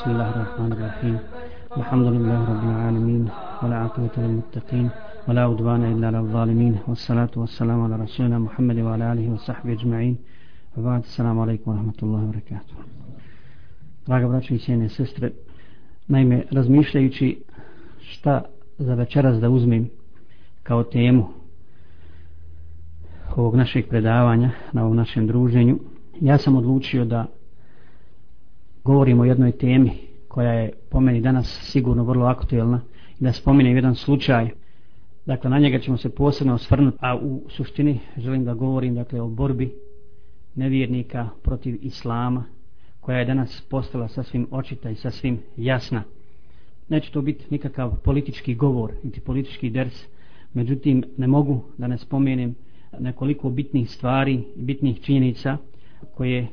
بسم الله الرحمن الرحيم الحمد لله رب العالمين ولا عقبة للمتقين ولا عدوان إلا على الظالمين والصلاة والسلام على رسولنا محمد وعلى آله وصحبه أجمعين وبعد السلام عليكم ورحمة الله وبركاته Draga braće i sjene sestre, naime, razmišljajući šta za večeras da uzmem kao temu ovog našeg predavanja na ovom našem druženju, ja sam odlučio da govorimo o jednoj temi koja je po meni danas sigurno vrlo aktuelna i da spomenem jedan slučaj. Dakle na njega ćemo se posebno osvrnuti a u suštini želim da govorim dakle o borbi nevjernika protiv islama koja je danas postala sasvim očita i sasvim jasna. Neće to biti nikakav politički govor niti politički ders međutim ne mogu da ne spomenem nekoliko bitnih stvari bitnih činjenica koje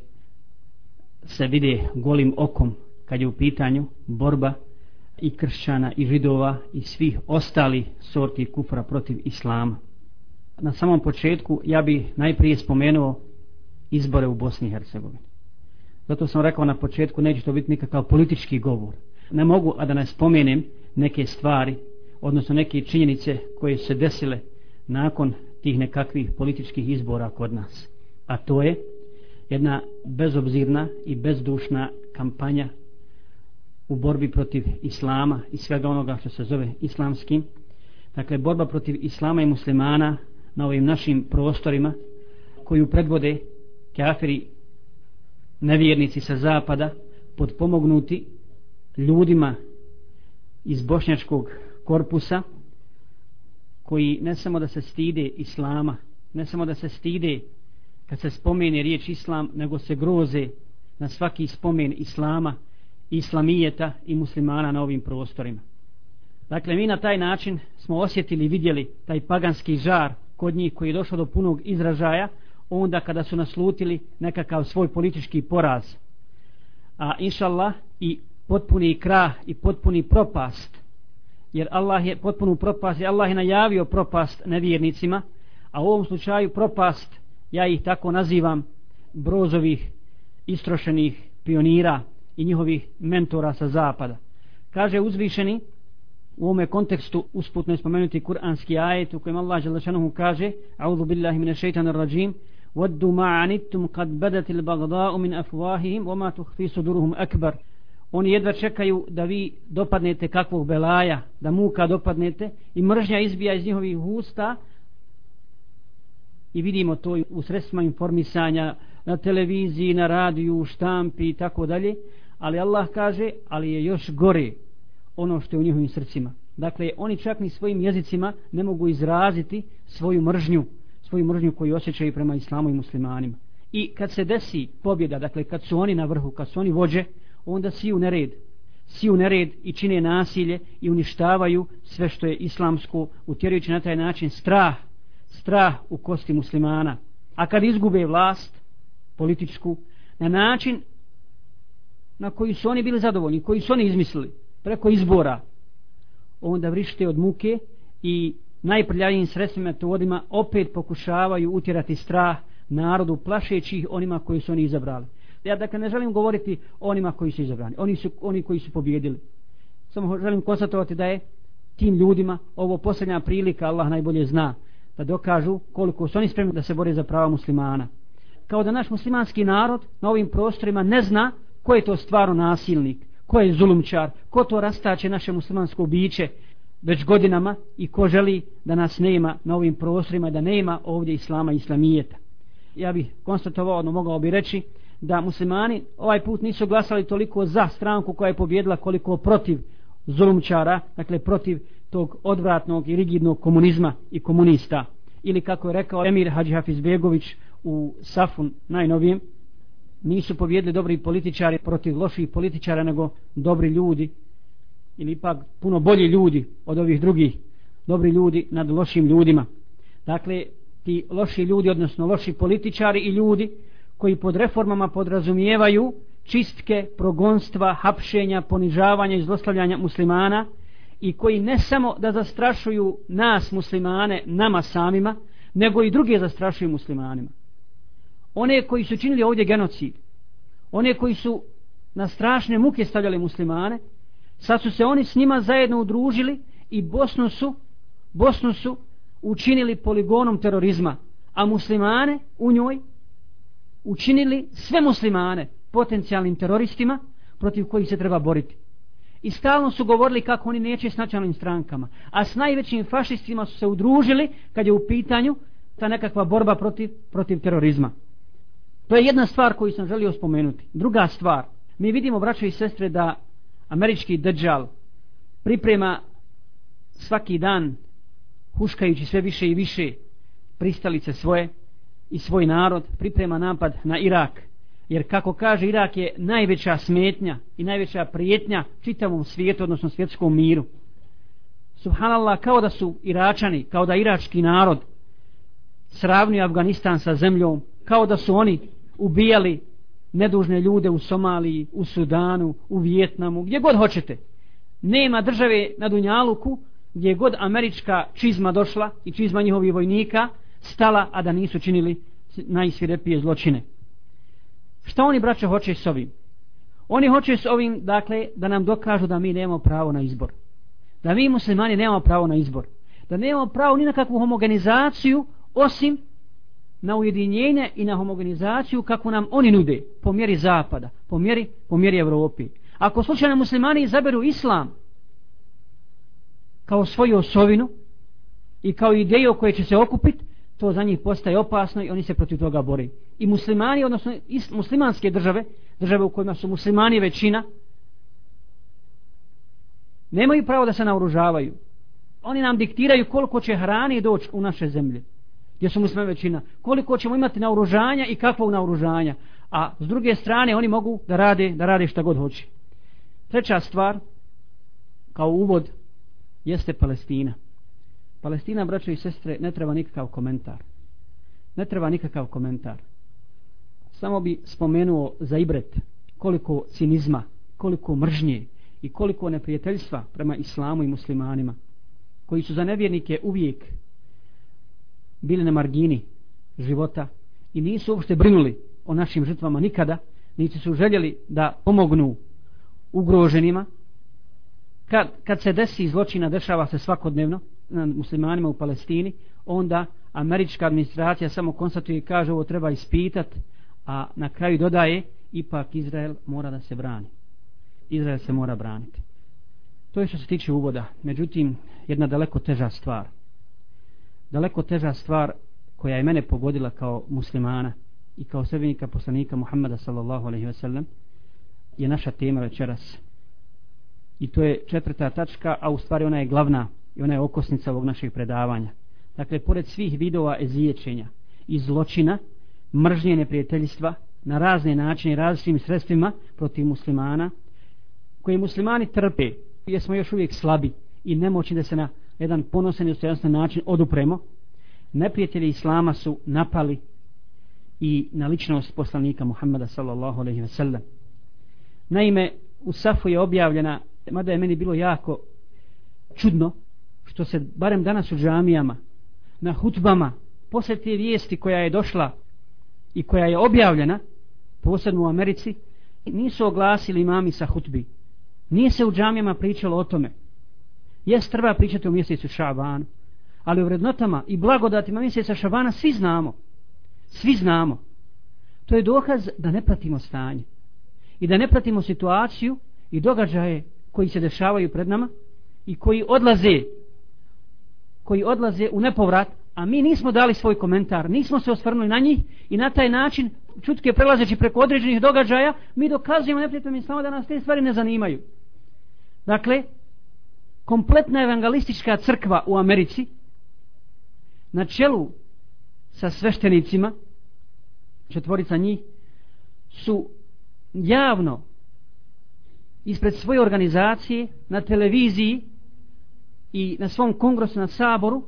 se vide golim okom kad je u pitanju borba i kršćana i židova i svih ostali sorti kufra protiv islama. Na samom početku ja bi najprije spomenuo izbore u Bosni i Hercegovini. Zato sam rekao na početku neće to biti nikakav politički govor. Ne mogu a da ne spomenem neke stvari, odnosno neke činjenice koje su se desile nakon tih nekakvih političkih izbora kod nas. A to je jedna bezobzirna i bezdušna kampanja u borbi protiv islama i svega onoga što se zove islamskim. Dakle, borba protiv islama i muslimana na ovim našim prostorima koju predvode kafiri nevjernici sa zapada podpomognuti ljudima iz bošnjačkog korpusa koji ne samo da se stide islama, ne samo da se stide kad se spomene riječ islam, nego se groze na svaki spomen islama, islamijeta i muslimana na ovim prostorima. Dakle, mi na taj način smo osjetili i vidjeli taj paganski žar kod njih koji je došao do punog izražaja, onda kada su naslutili nekakav svoj politički poraz. A inšallah i potpuni krah i potpuni propast, jer Allah je potpunu propast i Allah je najavio propast nevjernicima, a u ovom slučaju propast ja ih tako nazivam brozovih istrošenih pionira i njihovih mentora sa zapada. Kaže uzvišeni u ovome kontekstu usputno je spomenuti kuranski ajet u kojem Allah Đelešanuhu kaže a'udhu billahi mine šeitanir rajim waddu ma'anittum kad badat il bagda'u min afuahihim wama tuhfi suduruhum akbar. Oni jedva čekaju da vi dopadnete kakvog belaja da muka dopadnete i mržnja izbija iz njihovih usta i vidimo to u sredstvima informisanja na televiziji, na radiju, u štampi i tako dalje, ali Allah kaže, ali je još gore ono što je u njihovim srcima. Dakle, oni čak ni svojim jezicima ne mogu izraziti svoju mržnju, svoju mržnju koju osjećaju prema islamu i muslimanima. I kad se desi pobjeda, dakle, kad su oni na vrhu, kad su oni vođe, onda siju u nered, Siju u nered i čine nasilje i uništavaju sve što je islamsko, utjerujući na taj način strah strah u kosti muslimana. A kad izgube vlast političku na način na koji su oni bili zadovoljni, koji su oni izmislili preko izbora, onda vrište od muke i najprljavijim sredstvima metodima opet pokušavaju utjerati strah narodu plašeći ih onima koji su oni izabrali. Ja dakle ne želim govoriti o onima koji su izabrani, oni, su, oni koji su pobjedili. Samo želim konstatovati da je tim ljudima ovo posljednja prilika, Allah najbolje zna, da dokažu koliko su oni spremni da se bore za prava muslimana. Kao da naš muslimanski narod na ovim prostorima ne zna ko je to stvarno nasilnik, ko je zulumčar, ko to rastače naše muslimansko biće već godinama i ko želi da nas nema na ovim prostorima, da nema ovdje islama i islamijeta. Ja bih konstatovao, ono mogao bi reći, da muslimani ovaj put nisu glasali toliko za stranku koja je pobjedila koliko protiv zulumčara, dakle protiv tog odvratnog i rigidnog komunizma i komunista. Ili kako je rekao Emir Hadži Hafizbegović u Safun najnovijem, nisu pobjedili dobri političari protiv loših političara nego dobri ljudi ili ipak puno bolji ljudi od ovih drugih dobri ljudi nad lošim ljudima. Dakle, ti loši ljudi, odnosno loši političari i ljudi koji pod reformama podrazumijevaju čistke, progonstva, hapšenja, ponižavanja i zlostavljanja muslimana – i koji ne samo da zastrašuju nas muslimane, nama samima, nego i druge zastrašuju muslimanima. One koji su činili ovdje genocid, one koji su na strašne muke stavljali muslimane, sad su se oni s njima zajedno udružili i Bosnu su, Bosnu su učinili poligonom terorizma, a muslimane u njoj učinili sve muslimane potencijalnim teroristima protiv kojih se treba boriti. I stalno su govorili kako oni neće s nacionalnim strankama, a s najvećim fašistima su se udružili kad je u pitanju ta nekakva borba protiv, protiv terorizma. To je jedna stvar koju sam želio spomenuti. Druga stvar, mi vidimo, braćo i sestre, da američki držal priprema svaki dan huškajući sve više i više pristalice svoje i svoj narod priprema napad na Irak jer kako kaže Irak je najveća smetnja i najveća prijetnja čitavom svijetu odnosno svjetskom miru subhanallah kao da su Iračani kao da irački narod sravnio Afganistan sa zemljom kao da su oni ubijali nedužne ljude u Somaliji, u Sudanu, u Vijetnamu, gdje god hoćete. Nema države na Dunjaluku gdje god američka čizma došla i čizma njihovih vojnika stala, a da nisu činili najsvirepije zločine. Šta oni braće hoće s ovim? Oni hoće s ovim, dakle, da nam dokažu da mi nemamo pravo na izbor. Da mi muslimani nemamo pravo na izbor. Da nemamo pravo ni na kakvu homogenizaciju, osim na ujedinjenje i na homogenizaciju kako nam oni nude po mjeri zapada, po mjeri, po mjeri Evropi. Ako slučajno muslimani izaberu islam kao svoju osovinu i kao ideju koje će se okupiti, to za njih postaje opasno i oni se protiv toga bori. I muslimani, odnosno muslimanske države, države u kojima su muslimani većina, nemaju pravo da se naoružavaju. Oni nam diktiraju koliko će hrani doći u naše zemlje gdje su muslimani većina, koliko ćemo imati naoružanja i kakvog naoružanja, a s druge strane oni mogu da rade, da rade šta god hoće. Treća stvar, kao uvod, jeste Palestina. Palestina, braćo i sestre, ne treba nikakav komentar. Ne treba nikakav komentar. Samo bi spomenuo za ibret koliko cinizma, koliko mržnje i koliko neprijateljstva prema islamu i muslimanima, koji su za nevjernike uvijek bili na margini života i nisu uopšte brinuli o našim žrtvama nikada, niti su željeli da pomognu ugroženima. Kad, kad se desi zločina, dešava se svakodnevno na muslimanima u Palestini, onda američka administracija samo konstatuje i kaže ovo treba ispitat, a na kraju dodaje ipak Izrael mora da se brani. Izrael se mora braniti. To je što se tiče uvoda. Međutim, jedna daleko teža stvar daleko teža stvar koja je mene pogodila kao muslimana i kao sredbenika poslanika Muhammada sallallahu alaihi ve sellem je naša tema večeras i to je četvrta tačka a u stvari ona je glavna i ona je okosnica ovog našeg predavanja. Dakle pored svih vidova eziječenja i zločina mržnje neprijateljstva na razne načine i različitim sredstvima protiv muslimana koje muslimani trpe jer smo još uvijek slabi i nemoćni da se na jedan ponosan i ustojanstven način odupremo neprijatelji islama su napali i na ličnost poslanika Muhammeda sallallahu alaihi ve sellem. Naime u Safu je objavljena mada je meni bilo jako čudno što se barem danas u džamijama na hutbama posle te vijesti koja je došla i koja je objavljena posebno u Americi nisu oglasili imami sa hutbi nije se u džamijama pričalo o tome Jes treba pričati o mjesecu Šabanu, ali o vrednotama i blagodatima mjeseca Šabana svi znamo. Svi znamo. To je dokaz da ne pratimo stanje i da ne pratimo situaciju i događaje koji se dešavaju pred nama i koji odlaze koji odlaze u nepovrat, a mi nismo dali svoj komentar, nismo se osvrnuli na njih i na taj način, čutke prelazeći preko određenih događaja, mi dokazujemo neprijateljima islama da nas te stvari ne zanimaju. Dakle, kompletna evangelistička crkva u Americi na čelu sa sveštenicima četvorica njih su javno ispred svoje organizacije na televiziji i na svom kongresu na saboru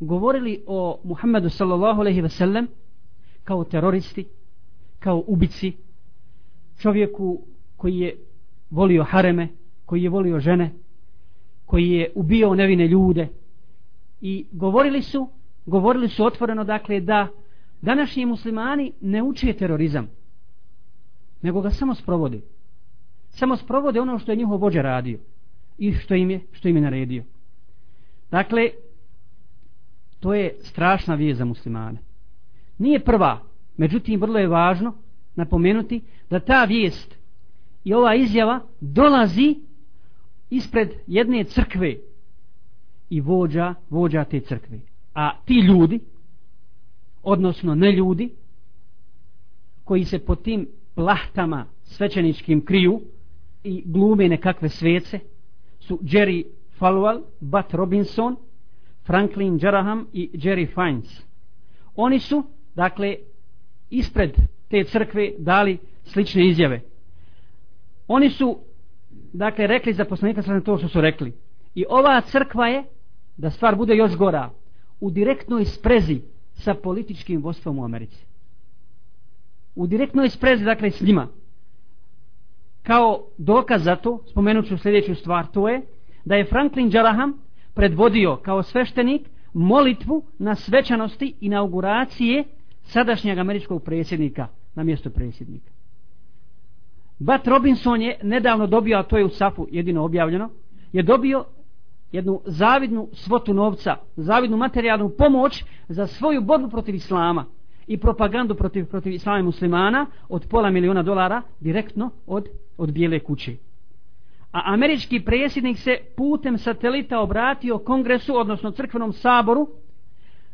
govorili o Muhammedu sallallahu alejhi ve sellem kao teroristi kao ubici čovjeku koji je volio hareme koji je volio žene koji je ubio nevine ljude i govorili su govorili su otvoreno dakle da današnji muslimani ne uče terorizam nego ga samo sprovode samo sprovode ono što je njihov vođa radio i što im je, što im je naredio. Dakle, to je strašna vijest za muslimane. Nije prva, međutim vrlo je važno napomenuti da ta vijest i ova izjava dolazi ispred jedne crkve i vođa, vođa te crkve. A ti ljudi, odnosno ne ljudi, koji se po tim plahtama svećeničkim kriju i glume nekakve svece, su Jerry Falwell, Bat Robinson, Franklin Jeraham i Jerry Fines. Oni su, dakle, ispred te crkve dali slične izjave. Oni su, dakle, rekli za poslanika sa to što su rekli. I ova crkva je, da stvar bude još gora, u direktnoj sprezi sa političkim vodstvom u Americi. U direktnoj sprezi, dakle, s njima. Kao dokaz za to, spomenut ću sljedeću stvar, to je da je Franklin Jaraham predvodio kao sveštenik molitvu na svečanosti inauguracije sadašnjeg američkog predsjednika na mjesto predsjednika. Bat Robinson je nedavno dobio, a to je u SAFu jedino objavljeno, je dobio jednu zavidnu svotu novca, zavidnu materijalnu pomoć za svoju borbu protiv islama i propagandu protiv, protiv islama i muslimana od pola miliona dolara direktno od, od bijele kuće. A američki predsjednik se putem satelita obratio kongresu, odnosno crkvenom saboru,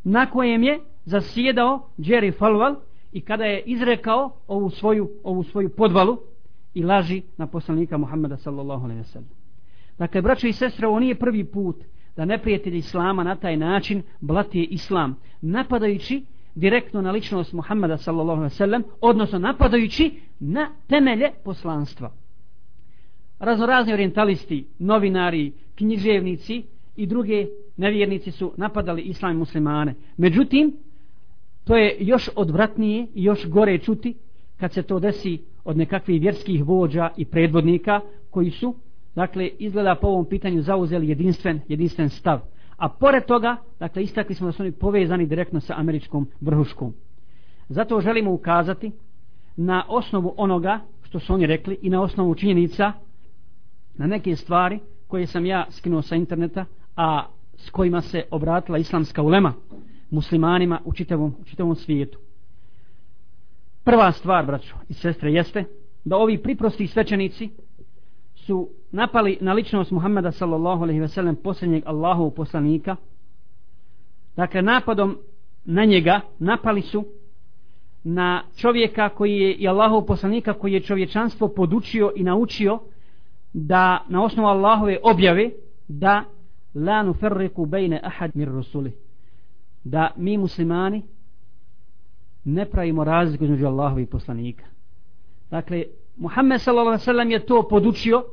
na kojem je zasjedao Jerry Falwell i kada je izrekao ovu svoju, ovu svoju podvalu i laži na poslanika Muhammeda sallallahu alaihi wa sallam. Dakle, braćo i sestre, ovo nije prvi put da neprijatelji Islama na taj način blatije Islam, napadajući direktno na ličnost Muhammeda sallallahu alaihi sallam, odnosno napadajući na temelje poslanstva. Raznorazni orientalisti, novinari, književnici i druge nevjernici su napadali islam i muslimane. Međutim, to je još odvratnije i još gore čuti kad se to desi od nekakvih vjerskih vođa i predvodnika koji su dakle, izgleda po ovom pitanju zauzeli jedinstven, jedinstven stav. A pored toga, dakle, istakli smo da su oni povezani direktno sa američkom vrhuškom. Zato želimo ukazati na osnovu onoga što su oni rekli i na osnovu činjenica na neke stvari koje sam ja skinuo sa interneta, a s kojima se obratila islamska ulema muslimanima u čitavom, u čitavom svijetu. Prva stvar, braćo i sestre, jeste da ovi priprosti svećenici su napali na ličnost Muhammeda sallallahu alaihi ve sellem posljednjeg Allahovog poslanika dakle napadom na njega napali su na čovjeka koji je i Allahov poslanika koji je čovječanstvo podučio i naučio da na osnovu Allahove objave da la nuferriku bejne ahad mir rusuli da mi muslimani ne pravimo razliku između Allahovi poslanika dakle Muhammed sallallahu alejhi ve sellem je to podučio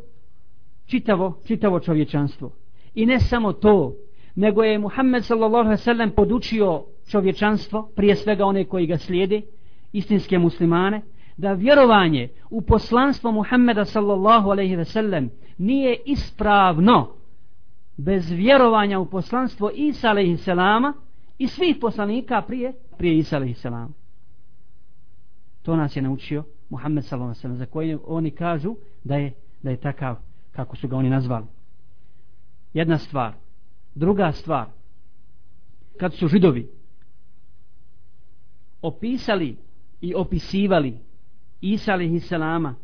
čitavo, čitavo čovječanstvo. I ne samo to, nego je Muhammed sallallahu alaihi sallam podučio čovječanstvo, prije svega one koji ga slijede, istinske muslimane, da vjerovanje u poslanstvo Muhammeda sallallahu alaihi sellem nije ispravno bez vjerovanja u poslanstvo Isa alaihi selama i svih poslanika prije, prije Isa alaihi selama To nas je naučio Muhammed sallallahu alaihi sellem za koje oni kažu da je, da je takav kako su ga oni nazvali. Jedna stvar. Druga stvar. Kad su židovi opisali i opisivali Isa alaihi salama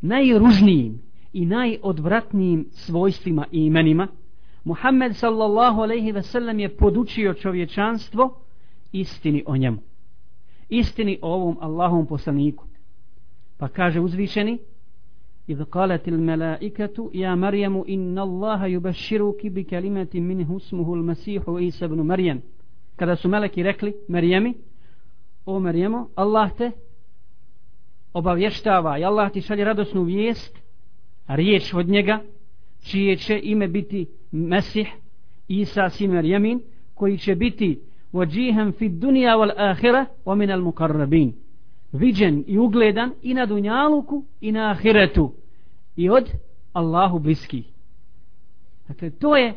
najružnijim i najodvratnijim svojstvima i imenima, Muhammed sallallahu alaihi ve sellem je podučio čovječanstvo istini o njemu. Istini o ovom Allahom poslaniku. Pa kaže uzvišeni, إذ قالت الملائكة يا مريم إن الله يبشرك بكلمة منه اسمه المسيح عيسى بن مريم kada su meleki rekli Marijemi o Marijemo Allah te obavještava i Allah ti šalje radosnu vijest riječ od njega čije će ime biti Mesih Isa sin Marijemin koji će biti vođihem fi dunija wal ahira wa min al mukarrabin viđen i ugledan i na dunjaluku i na ahiretu i od Allahu bliski. Dakle, to je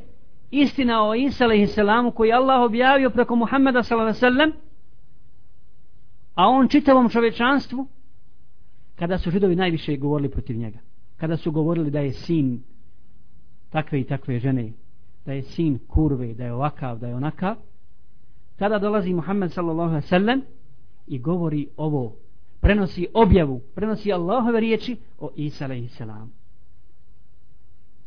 istina o Isa alaihi koji Allah objavio preko Muhammeda sallallahu a on čitavom čovečanstvu kada su židovi najviše govorili protiv njega. kada su govorili da je sin takve i takve žene da je sin kurve da je ovakav da je onakav tada dolazi Muhammed sallallahu alaihi sallam i govori ovo prenosi objavu prenosi Allahove riječi o Isa alaihi salam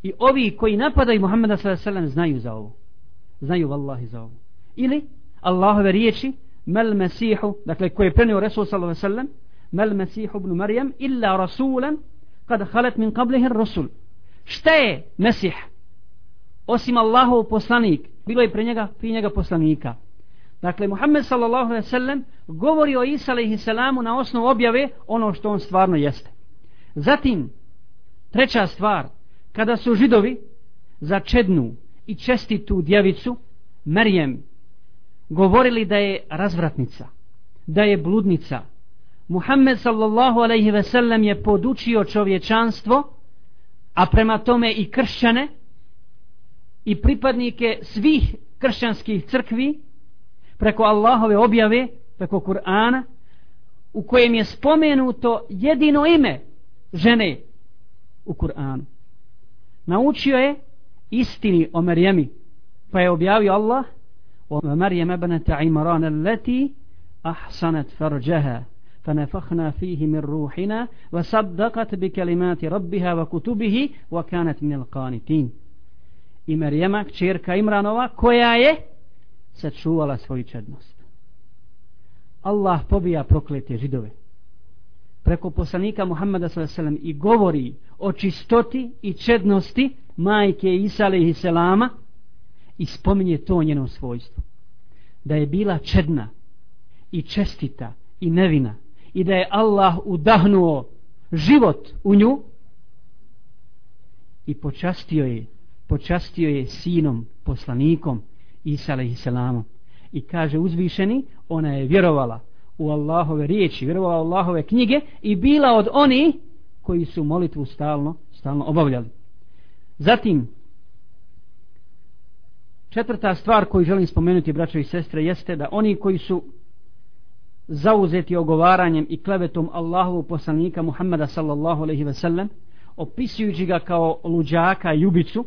i ovi koji napadaju Muhammeda sallallahu alaihi sallam znaju za ovo znaju vallahi za ovo ili Allahove riječi mel mesihu dakle koje je prenio Resul sallallahu alaihi sallam mel Mesih ibn Marijam illa rasulan kad halet min qablihi rasul šta je mesih? Osim Allahov poslanik bilo je pre njega, pri njega poslanika. Dakle Muhammed sallallahu alaihi sallam govori o Isa alaihi sallamu na osnovu objave ono što on stvarno jeste. Zatim treća stvar kada su židovi za čednu i čestitu djevicu Merijem govorili da je razvratnica da je bludnica Muhammed sallallahu alaihi ve sellem je podučio čovječanstvo a prema tome i kršćane i pripadnike svih kršćanskih crkvi preko Allahove objave preko Kur'ana u kojem je spomenuto jedino ime žene u Kur'anu. Naučio je istini o Marijemi pa je objavio Allah o Marijem ebnete Imran allati ahsanat farđaha فنفخنا فيه من روحنا وصدقت بكلمات ربها وكتبه وكانت من القانتين i Marijema, kćerka Imranova, koja je sačuvala svoju čednost. Allah pobija proklete židove preko poslanika Muhammeda s.a.v. i govori o čistoti i čednosti majke Isa a.s. i spominje to njeno svojstvo. Da je bila čedna i čestita i nevina i da je Allah udahnuo život u nju i počastio je počastio je sinom poslanikom Isa a.s. i kaže uzvišeni ona je vjerovala u Allahove riječi vjerovala u Allahove knjige i bila od oni koji su molitvu stalno stalno obavljali zatim četvrta stvar koju želim spomenuti braćo i sestre jeste da oni koji su zauzeti ogovaranjem i klevetom Allahovu poslanika Muhammeda sallallahu alaihi ve sellem opisujući ga kao luđaka i ljubicu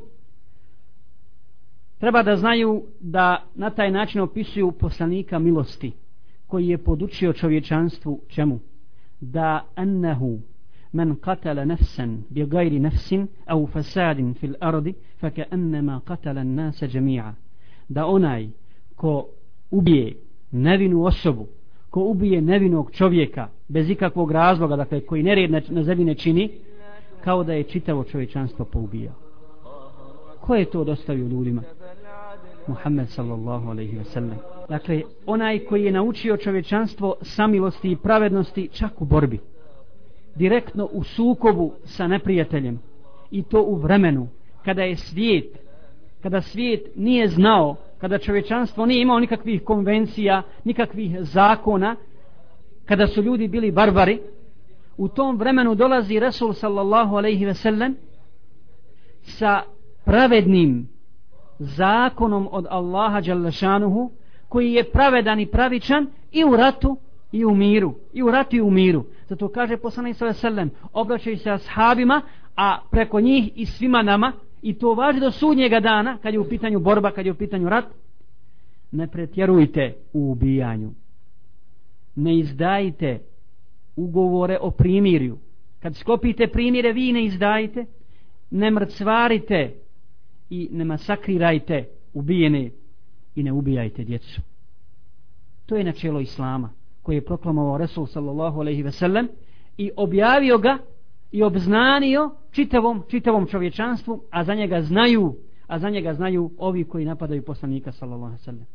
treba da znaju da na taj način opisuju poslanika milosti koji je podučio čovječanstvu čemu? Da annahu man qatala nefsen bi gajri nafsin au fasadin fil ardi faka annama qatala nasa jami'a. Da onaj ko ubije nevinu osobu ko ubije nevinog čovjeka bez ikakvog razloga, dakle koji nered na, na zemlji ne čini, kao da je čitavo čovječanstvo poubijao. Ko je to dostavio ljudima? Muhammed sallallahu alaihi ve sellem. Dakle, onaj koji je naučio čovječanstvo samilosti i pravednosti čak u borbi. Direktno u sukobu sa neprijateljem. I to u vremenu kada je svijet, kada svijet nije znao kada čovječanstvo nije imao nikakvih konvencija, nikakvih zakona, kada su ljudi bili barbari, u tom vremenu dolazi Resul sallallahu alaihi ve sellem sa pravednim zakonom od Allaha Đalešanuhu, koji je pravedan i pravičan i u ratu i u miru. I u ratu i u miru. Zato kaže poslanik sallallahu alaihi ve sellem, obraćaju se ashabima, a preko njih i svima nama, i to važi do sudnjega dana kad je u pitanju borba, kad je u pitanju rat. Ne pretjerujte u ubijanju. Ne izdajte ugovore o primirju. Kad skopite primire vi ne izdajte ne mrcvarite i ne masakrirajte ubijene i ne ubijajte djecu. To je načelo Islama koje je proklamovao Resul sallallahu alaihi ve sellem i objavio ga i obznanio čitavom, čitavom čovječanstvu, a za njega znaju, a za njega znaju ovi koji napadaju poslanika sallallahu alejhi ve sellem.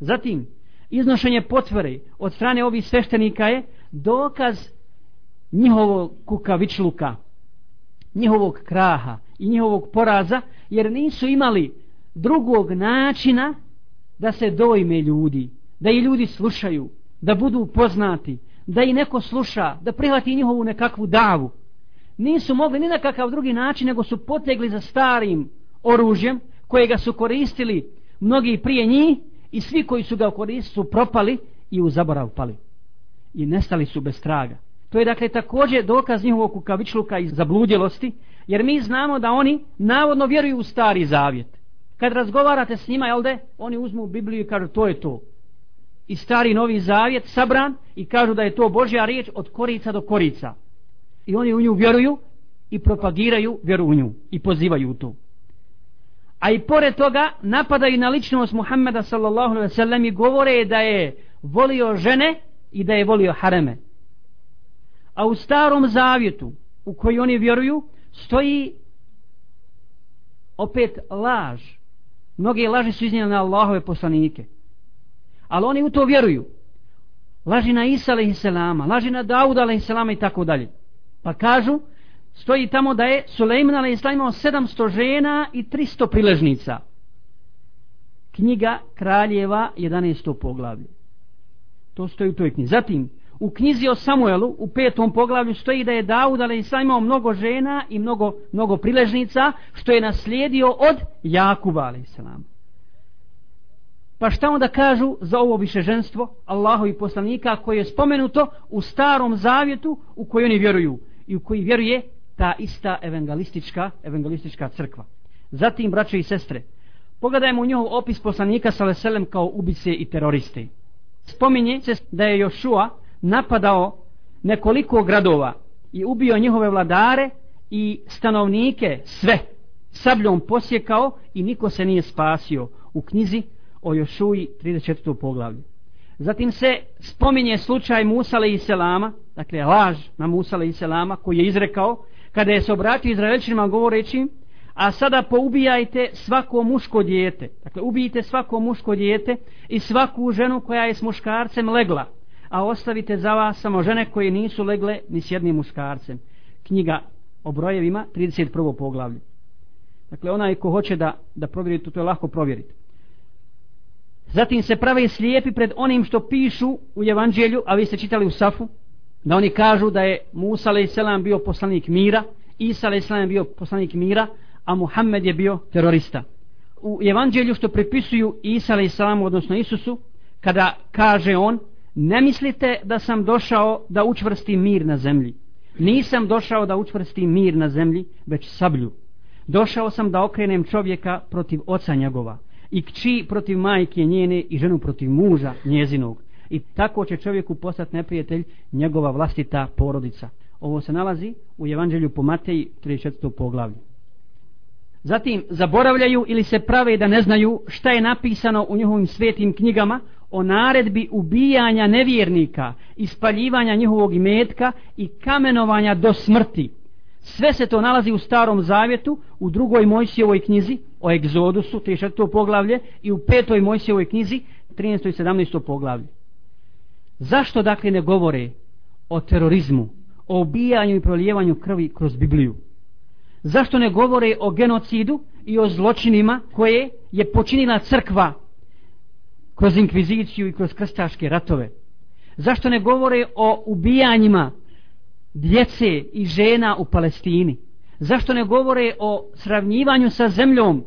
Zatim iznošenje potvore od strane ovih sveštenika je dokaz njihovog kukavičluka, njihovog kraha i njihovog poraza, jer nisu imali drugog načina da se dojme ljudi, da i ljudi slušaju, da budu poznati, da i neko sluša, da prihvati njihovu nekakvu davu nisu mogli ni na kakav drugi način nego su potegli za starim oružjem kojega su koristili mnogi prije njih i svi koji su ga koristili su propali i u zaborav pali i nestali su bez traga to je dakle također dokaz njihovog kukavičluka i zabludjelosti Jer mi znamo da oni navodno vjeruju u stari zavjet. Kad razgovarate s njima, jel de, oni uzmu Bibliju i kažu to je to. I stari novi zavjet sabran i kažu da je to Božja riječ od korica do korica. I oni u nju vjeruju i propagiraju vjeru u nju i pozivaju u to. A i pored toga napadaju na ličnost Muhammeda sallallahu alaihi ve sallam i govore da je volio žene i da je volio hareme. A u starom zavjetu u koji oni vjeruju stoji opet laž. Mnoge laži su iznijene na Allahove poslanike. Ali oni u to vjeruju. Laži na Isa a.s. Laži na Dauda a.s. i tako dalje. Pa kažu, stoji tamo da je Suleiman a.s. imao 700 žena i 300 priležnica. Knjiga Kraljeva 11. poglavlje. To stoji u toj knjizi. Zatim, u knjizi o Samuelu u petom poglavlju stoji da je Daud a.s. imao mnogo žena i mnogo, mnogo priležnica što je naslijedio od Jakuba a.s. Pa šta onda kažu za ovo više ženstvo Allahovi poslanika koje je spomenuto u starom zavjetu u koji oni vjeruju i u koji vjeruje ta ista evangelistička, evangelistička crkva. Zatim, braće i sestre, pogledajmo u njihov opis poslanika sa veselem kao ubice i teroriste. Spominje se da je Jošua napadao nekoliko gradova i ubio njihove vladare i stanovnike sve sabljom posjekao i niko se nije spasio u knjizi o Jošuji 34. poglavlju. Zatim se spominje slučaj Musa i Selama, dakle laž na Musa i Selama koji je izrekao kada je se obratio Izraelčinima govoreći a sada poubijajte svako muško dijete. Dakle, ubijite svako muško dijete i svaku ženu koja je s muškarcem legla a ostavite za vas samo žene koje nisu legle ni s jednim muškarcem. Knjiga o brojevima, 31. poglavlje. Dakle, onaj ko hoće da, da provjeri to, to je lahko provjeriti. Zatim se prave slijepi pred onim što pišu u evanđelju, a vi ste čitali u Safu, da oni kažu da je Musa a.s. bio poslanik mira, Isa a.s. bio poslanik mira, a Muhammed je bio terorista. U evanđelju što prepisuju Isa a.s. odnosno Isusu, kada kaže on, Ne mislite da sam došao da učvrstim mir na zemlji. Nisam došao da učvrstim mir na zemlji, već sablju. Došao sam da okrenem čovjeka protiv oca njegova i kći protiv majke njene i ženu protiv muža njezinog. I tako će čovjeku postati neprijatelj njegova vlastita porodica. Ovo se nalazi u Evanđelju po Mateji 34. poglavlju. Zatim zaboravljaju ili se prave da ne znaju šta je napisano u njihovim svetim knjigama o naredbi ubijanja nevjernika, ispaljivanja njihovog imetka i kamenovanja do smrti. Sve se to nalazi u starom zavjetu, u drugoj Mojsijevoj knjizi o egzodusu, 34. poglavlje, i u petoj Mojsijevoj knjizi, 13. i 17. poglavlje. Zašto dakle ne govore o terorizmu, o ubijanju i prolijevanju krvi kroz Bibliju? Zašto ne govore o genocidu i o zločinima koje je počinila crkva kroz inkviziciju i kroz krstaške ratove? Zašto ne govore o ubijanjima djece i žena u Palestini? Zašto ne govore o sravnjivanju sa zemljom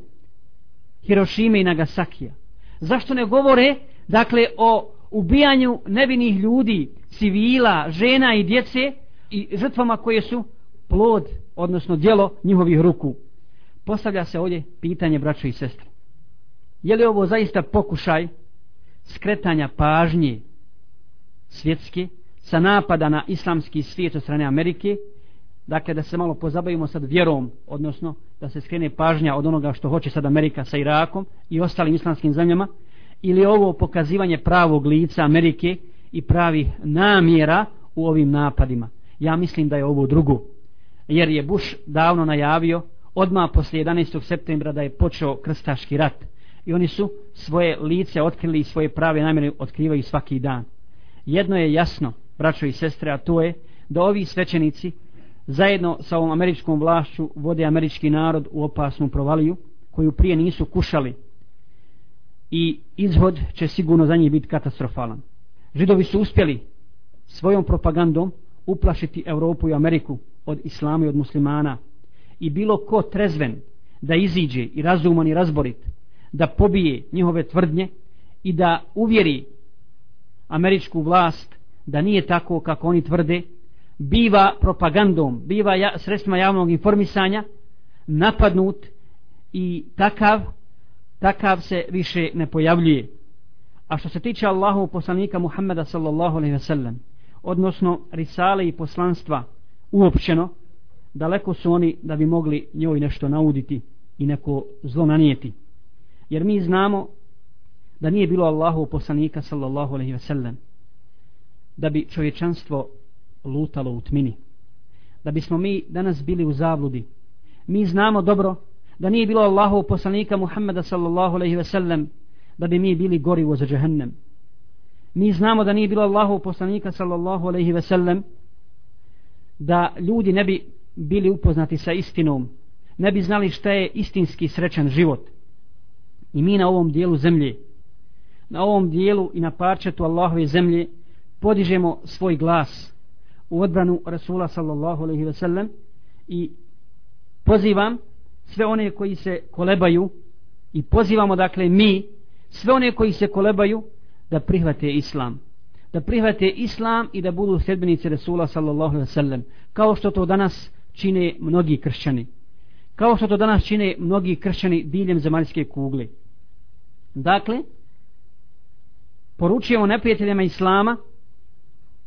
Hirošime i Nagasakija? Zašto ne govore, dakle, o ubijanju nevinih ljudi, civila, žena i djece i žrtvama koje su plod, odnosno djelo njihovih ruku? Postavlja se ovdje pitanje braćo i sestre. Je li ovo zaista pokušaj skretanja pažnje svjetske sa napada na islamski svijet od strane Amerike, dakle da se malo pozabavimo sad vjerom, odnosno da se skrene pažnja od onoga što hoće sad Amerika sa Irakom i ostalim islamskim zemljama, ili ovo pokazivanje pravog lica Amerike i pravi namjera u ovim napadima. Ja mislim da je ovo drugo, jer je Bush davno najavio odmah poslije 11. septembra da je počeo krstaški rat i oni su svoje lice otkrili i svoje prave namjere otkrivaju svaki dan. Jedno je jasno, braćo i sestre, a to je da ovi svećenici zajedno sa ovom američkom vlašću vode američki narod u opasnu provaliju koju prije nisu kušali i izhod će sigurno za njih biti katastrofalan. Židovi su uspjeli svojom propagandom uplašiti Europu i Ameriku od islama i od muslimana i bilo ko trezven da iziđe i razuman i razborit da pobije njihove tvrdnje i da uvjeri američku vlast da nije tako kako oni tvrde, biva propagandom, biva ja, sredstvima javnog informisanja napadnut i takav takav se više ne pojavljuje. A što se tiče Allahu poslanika Muhammeda sallallahu alaihi ve sellem, odnosno risale i poslanstva uopćeno, daleko su oni da bi mogli njoj nešto nauditi i neko zlo nanijeti. Jer mi znamo da nije bilo Allahu poslanika sallallahu alaihi ve sellem, da bi čovječanstvo lutalo u tmini. Da bismo mi danas bili u zabludi. Mi znamo dobro da nije bilo Allahov poslanika Muhammeda sallallahu alaihi ve sellem da bi mi bili gorivo za džehennem. Mi znamo da nije bilo Allahov poslanika sallallahu alaihi ve sellem da ljudi ne bi bili upoznati sa istinom, ne bi znali šta je istinski srećan život. I mi na ovom dijelu zemlje, na ovom dijelu i na parčetu Allahove zemlje podižemo svoj glas u odbranu Rasula sallallahu alaihi ve sellem i pozivam sve one koji se kolebaju i pozivamo dakle mi sve one koji se kolebaju da prihvate islam. Da prihvate islam i da budu sedbenici Rasula sallallahu alaihi ve sellem kao što to danas čine mnogi kršćani. Kao što to danas čine mnogi kršćani diljem zemaljske kugle. Dakle poručujemo neprijateljima islama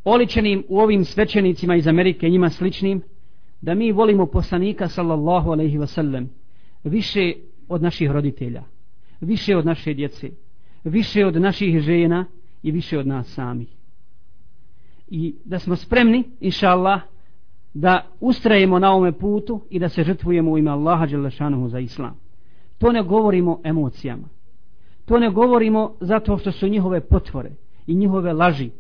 oličenim u ovim svećenicima iz Amerike njima sličnim da mi volimo poslanika sallallahu alaihi wasallam više od naših roditelja više od naše djece više od naših žena i više od nas samih. I da smo spremni inša Allah da ustrajemo na ovome putu i da se žrtvujemo u ime Allaha Đelešanuhu za Islam. To ne govorimo emocijama. To ne govorimo zato što su njihove potvore i njihove laži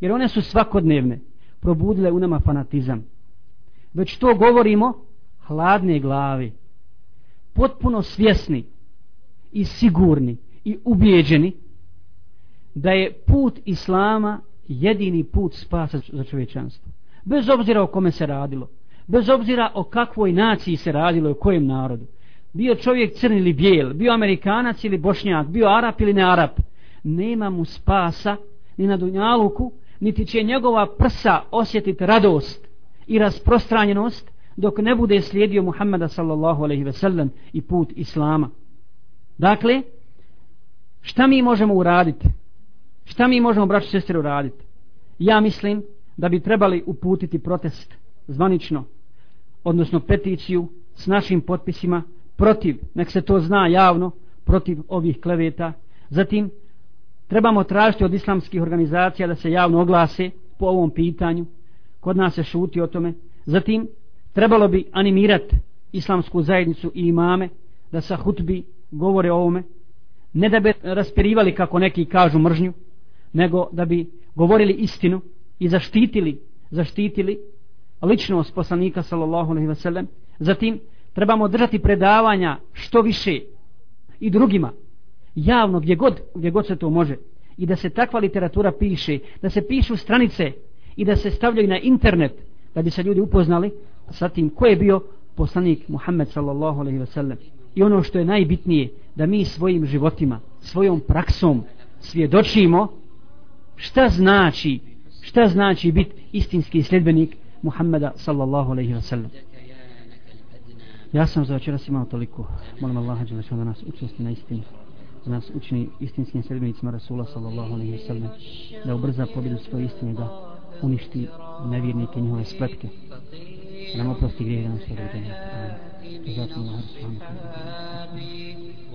jer one su svakodnevne. Probudile u nama fanatizam. Već to govorimo hladne glavi potpuno svjesni i sigurni i ubijeđeni da je put Islama jedini put spasa za čovječanstvo. Bez obzira o kome se radilo. Bez obzira o kakvoj naciji se radilo i o kojem narodu. Bio čovjek crn ili bijel bio amerikanac ili bošnjak bio arap ili ne arap nema mu spasa ni na dunjaluku niti će njegova prsa osjetiti radost i rasprostranjenost dok ne bude slijedio Muhammeda sallallahu alaihi ve sellem i put Islama. Dakle, šta mi možemo uraditi? Šta mi možemo, braći i sestre, uraditi? Ja mislim da bi trebali uputiti protest zvanično, odnosno peticiju s našim potpisima protiv, nek se to zna javno, protiv ovih kleveta. Zatim, trebamo tražiti od islamskih organizacija da se javno oglase po ovom pitanju. Kod nas se šuti o tome. Zatim trebalo bi animirati islamsku zajednicu i imame da sa hutbi govore o ovome. Ne da bi raspirivali kako neki kažu mržnju nego da bi govorili istinu i zaštitili zaštitili ličnost poslanika sallallahu alejhi ve sellem zatim trebamo držati predavanja što više i drugima javno gdje god, gdje god se to može. I da se takva literatura piše da se pišu stranice i da se stavljaju na internet da bi se ljudi upoznali sa tim ko je bio poslanik Muhammed sallallahu alaihi wasallam i ono što je najbitnije da mi svojim životima svojom praksom svjedočimo šta znači šta znači biti istinski sljedbenik Muhammeda sallallahu alaihi wasallam ja sam za večeras imao toliko. Molim Allaha da nas učesti na istinu da nas učini istinskim sredbenicima Rasula sallallahu alaihi sallam da ubrza pobjedu svoje istine da uništi nevjernike njihove spletke. Da nam oprosti grije da nam sve dođenje Amin.